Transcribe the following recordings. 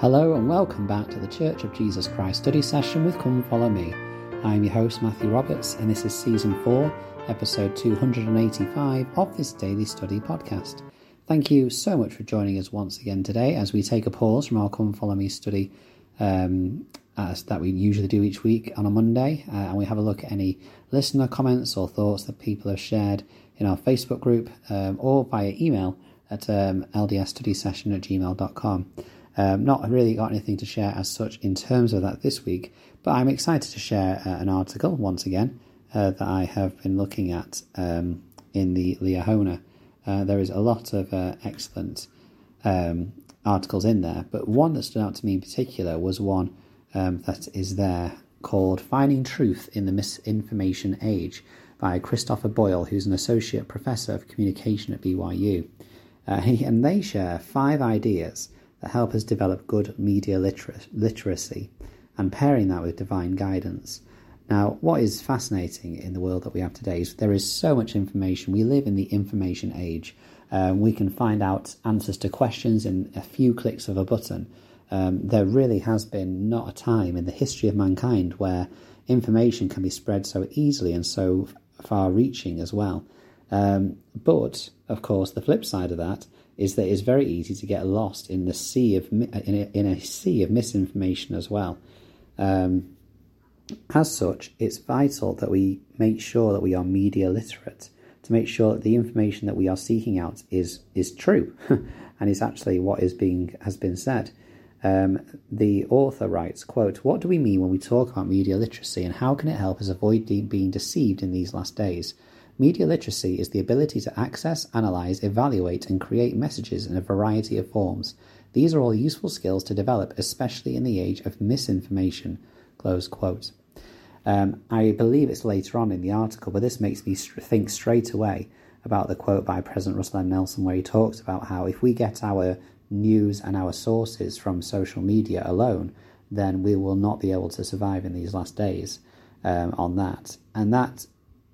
Hello and welcome back to the Church of Jesus Christ study session with Come Follow Me. I'm your host Matthew Roberts and this is season 4, episode 285 of this daily study podcast. Thank you so much for joining us once again today as we take a pause from our Come Follow Me study um, as that we usually do each week on a Monday uh, and we have a look at any listener comments or thoughts that people have shared in our Facebook group um, or via email at um, ldsstudysession at gmail.com. Um, not really got anything to share as such in terms of that this week, but I'm excited to share uh, an article once again uh, that I have been looking at um, in the Liahona. Uh, there is a lot of uh, excellent um, articles in there, but one that stood out to me in particular was one um, that is there called Finding Truth in the Misinformation Age by Christopher Boyle, who's an associate professor of communication at BYU. Uh, and they share five ideas that help us develop good media liter- literacy and pairing that with divine guidance. Now, what is fascinating in the world that we have today is there is so much information. We live in the information age. Um, we can find out answers to questions in a few clicks of a button. Um, there really has been not a time in the history of mankind where information can be spread so easily and so far reaching as well. Um, but, of course, the flip side of that is that it's very easy to get lost in the sea of in a, in a sea of misinformation as well. Um, as such, it's vital that we make sure that we are media literate to make sure that the information that we are seeking out is is true and is actually what is being has been said. Um, the author writes, "quote What do we mean when we talk about media literacy, and how can it help us avoid de- being deceived in these last days?" Media literacy is the ability to access, analyze, evaluate, and create messages in a variety of forms. These are all useful skills to develop, especially in the age of misinformation. Close quote. Um, I believe it's later on in the article, but this makes me think straight away about the quote by President Russell M. Nelson, where he talks about how if we get our news and our sources from social media alone, then we will not be able to survive in these last days um, on that. And that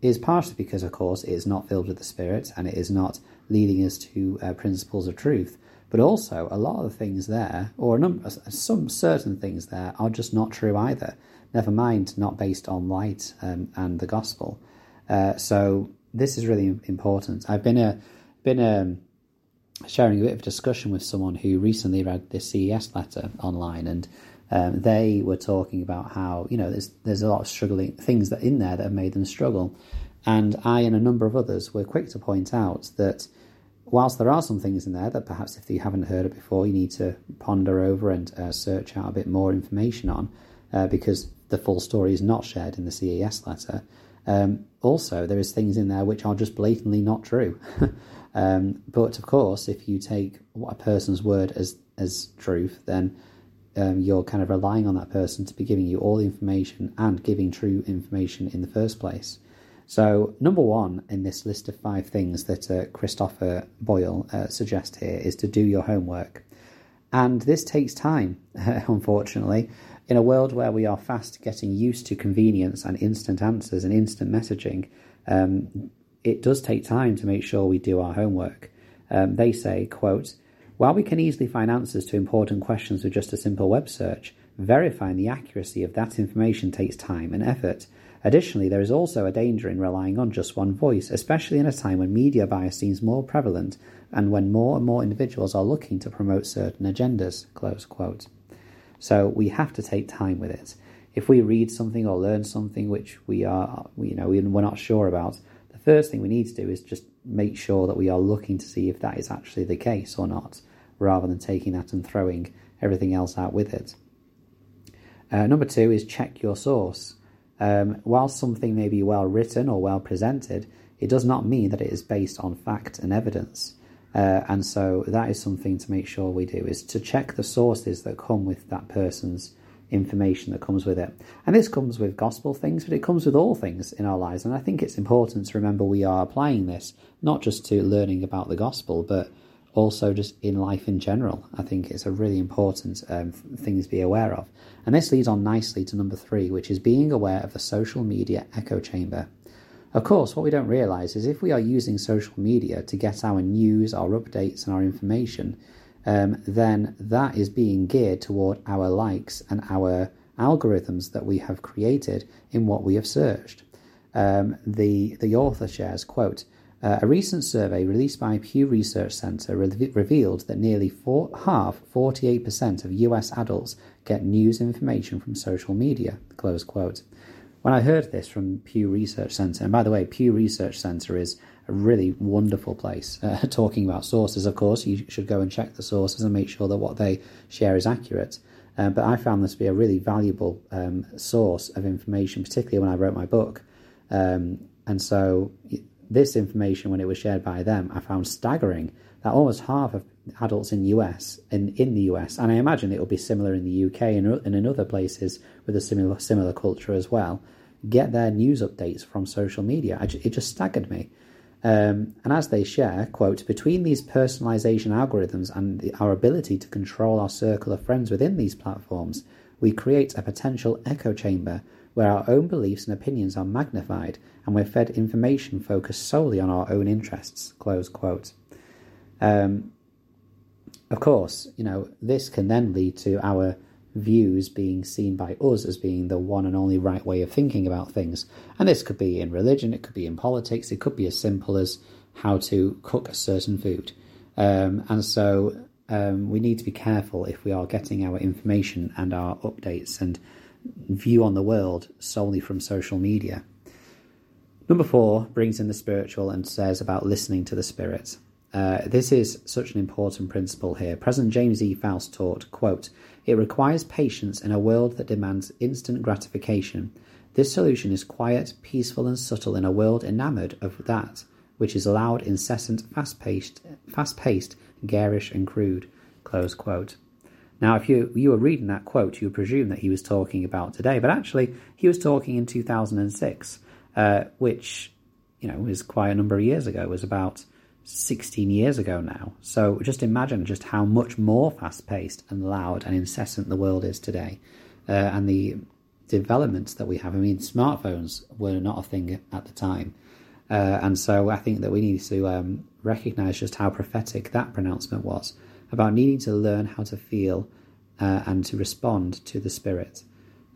is partially because, of course, it is not filled with the Spirit and it is not leading us to uh, principles of truth. But also, a lot of the things there, or number, some certain things there, are just not true either. Never mind, not based on light um, and the gospel. Uh, so this is really important. I've been a been a, um, sharing a bit of discussion with someone who recently read this CES letter online, and um, they were talking about how you know there's there's a lot of struggling things that in there that have made them struggle, and I and a number of others were quick to point out that whilst there are some things in there that perhaps if you haven't heard it before, you need to ponder over and uh, search out a bit more information on, uh, because the full story is not shared in the CES letter. Um, also, there is things in there which are just blatantly not true. um, but of course, if you take a person's word as as truth, then um, you're kind of relying on that person to be giving you all the information and giving true information in the first place. So, number one in this list of five things that uh, Christopher Boyle uh, suggests here is to do your homework. And this takes time, unfortunately. In a world where we are fast getting used to convenience and instant answers and instant messaging, um, it does take time to make sure we do our homework. Um, they say, quote, while we can easily find answers to important questions with just a simple web search, verifying the accuracy of that information takes time and effort. Additionally, there is also a danger in relying on just one voice, especially in a time when media bias seems more prevalent and when more and more individuals are looking to promote certain agendas. So we have to take time with it. If we read something or learn something which we are, you know, we're not sure about, the first thing we need to do is just make sure that we are looking to see if that is actually the case or not, rather than taking that and throwing everything else out with it. Uh, number two is check your source. Um, while something may be well written or well presented, it does not mean that it is based on fact and evidence. Uh, and so that is something to make sure we do is to check the sources that come with that person's information that comes with it. And this comes with gospel things, but it comes with all things in our lives. And I think it's important to remember we are applying this not just to learning about the gospel, but also just in life in general. I think it's a really important um, thing to be aware of. And this leads on nicely to number three, which is being aware of the social media echo chamber. Of course, what we don't realize is if we are using social media to get our news, our updates, and our information, um, then that is being geared toward our likes and our algorithms that we have created in what we have searched. Um, the the author shares quote. Uh, a recent survey released by Pew Research Center re- revealed that nearly four, half, 48% of US adults get news information from social media. Close quote. When I heard this from Pew Research Center, and by the way, Pew Research Center is a really wonderful place. Uh, talking about sources, of course, you should go and check the sources and make sure that what they share is accurate. Uh, but I found this to be a really valuable um, source of information, particularly when I wrote my book. Um, and so, this information, when it was shared by them, I found staggering that almost half of adults in US in, in the US, and I imagine it will be similar in the UK and, and in other places with a similar similar culture as well, get their news updates from social media. it just staggered me. Um, and as they share, quote, between these personalization algorithms and the, our ability to control our circle of friends within these platforms, we create a potential echo chamber where our own beliefs and opinions are magnified and we're fed information focused solely on our own interests, close quote. Um, of course, you know, this can then lead to our views being seen by us as being the one and only right way of thinking about things. And this could be in religion, it could be in politics, it could be as simple as how to cook a certain food. Um, and so um, we need to be careful if we are getting our information and our updates and view on the world solely from social media. Number four brings in the spiritual and says about listening to the spirit. Uh, this is such an important principle here. President James E. Faust taught, quote, It requires patience in a world that demands instant gratification. This solution is quiet, peaceful, and subtle in a world enamored of that which is loud, incessant, fast-paced, fast-paced, garish, and crude. Close quote. Now, if you you were reading that quote, you would presume that he was talking about today, but actually, he was talking in 2006, uh, which you know is quite a number of years ago. It was about 16 years ago now. So just imagine just how much more fast paced and loud and incessant the world is today. Uh, and the developments that we have. I mean, smartphones were not a thing at the time. Uh, and so I think that we need to um, recognize just how prophetic that pronouncement was about needing to learn how to feel uh, and to respond to the Spirit.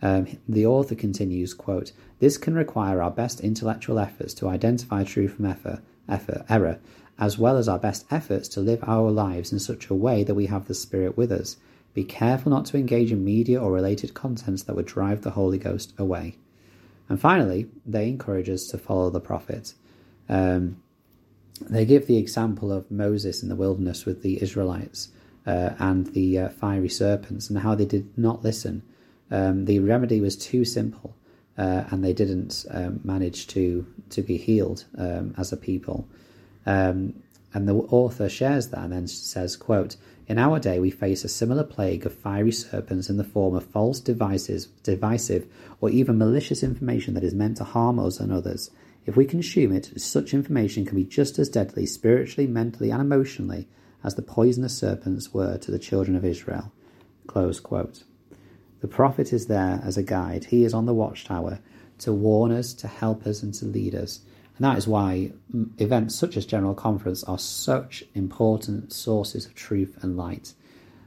Um, the author continues, quote, This can require our best intellectual efforts to identify truth from effort, effort, error, as well as our best efforts to live our lives in such a way that we have the Spirit with us. Be careful not to engage in media or related contents that would drive the Holy Ghost away. And finally, they encourage us to follow the prophet. Um, they give the example of Moses in the wilderness with the Israelites uh, and the uh, fiery serpents and how they did not listen. Um, the remedy was too simple, uh, and they didn't um, manage to to be healed um, as a people. Um, and the author shares that and then says, quote, In our day we face a similar plague of fiery serpents in the form of false devices, divisive or even malicious information that is meant to harm us and others. If we consume it, such information can be just as deadly spiritually, mentally, and emotionally as the poisonous serpents were to the children of Israel. The prophet is there as a guide. He is on the watchtower to warn us, to help us, and to lead us. And that is why events such as General Conference are such important sources of truth and light.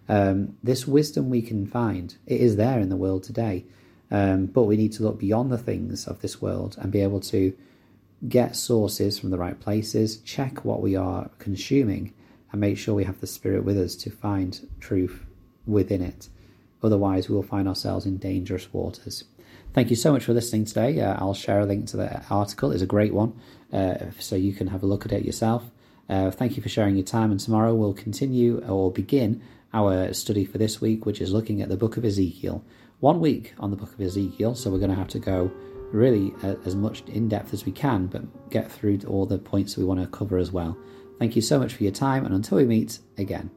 Um, this wisdom we can find, it is there in the world today. Um, but we need to look beyond the things of this world and be able to get sources from the right places, check what we are consuming, and make sure we have the Spirit with us to find truth within it. Otherwise, we'll find ourselves in dangerous waters. Thank you so much for listening today. Uh, I'll share a link to the article. It's a great one, uh, so you can have a look at it yourself. Uh, thank you for sharing your time, and tomorrow we'll continue or begin our study for this week, which is looking at the book of Ezekiel. One week on the book of Ezekiel, so we're going to have to go really uh, as much in depth as we can, but get through all the points we want to cover as well. Thank you so much for your time, and until we meet again.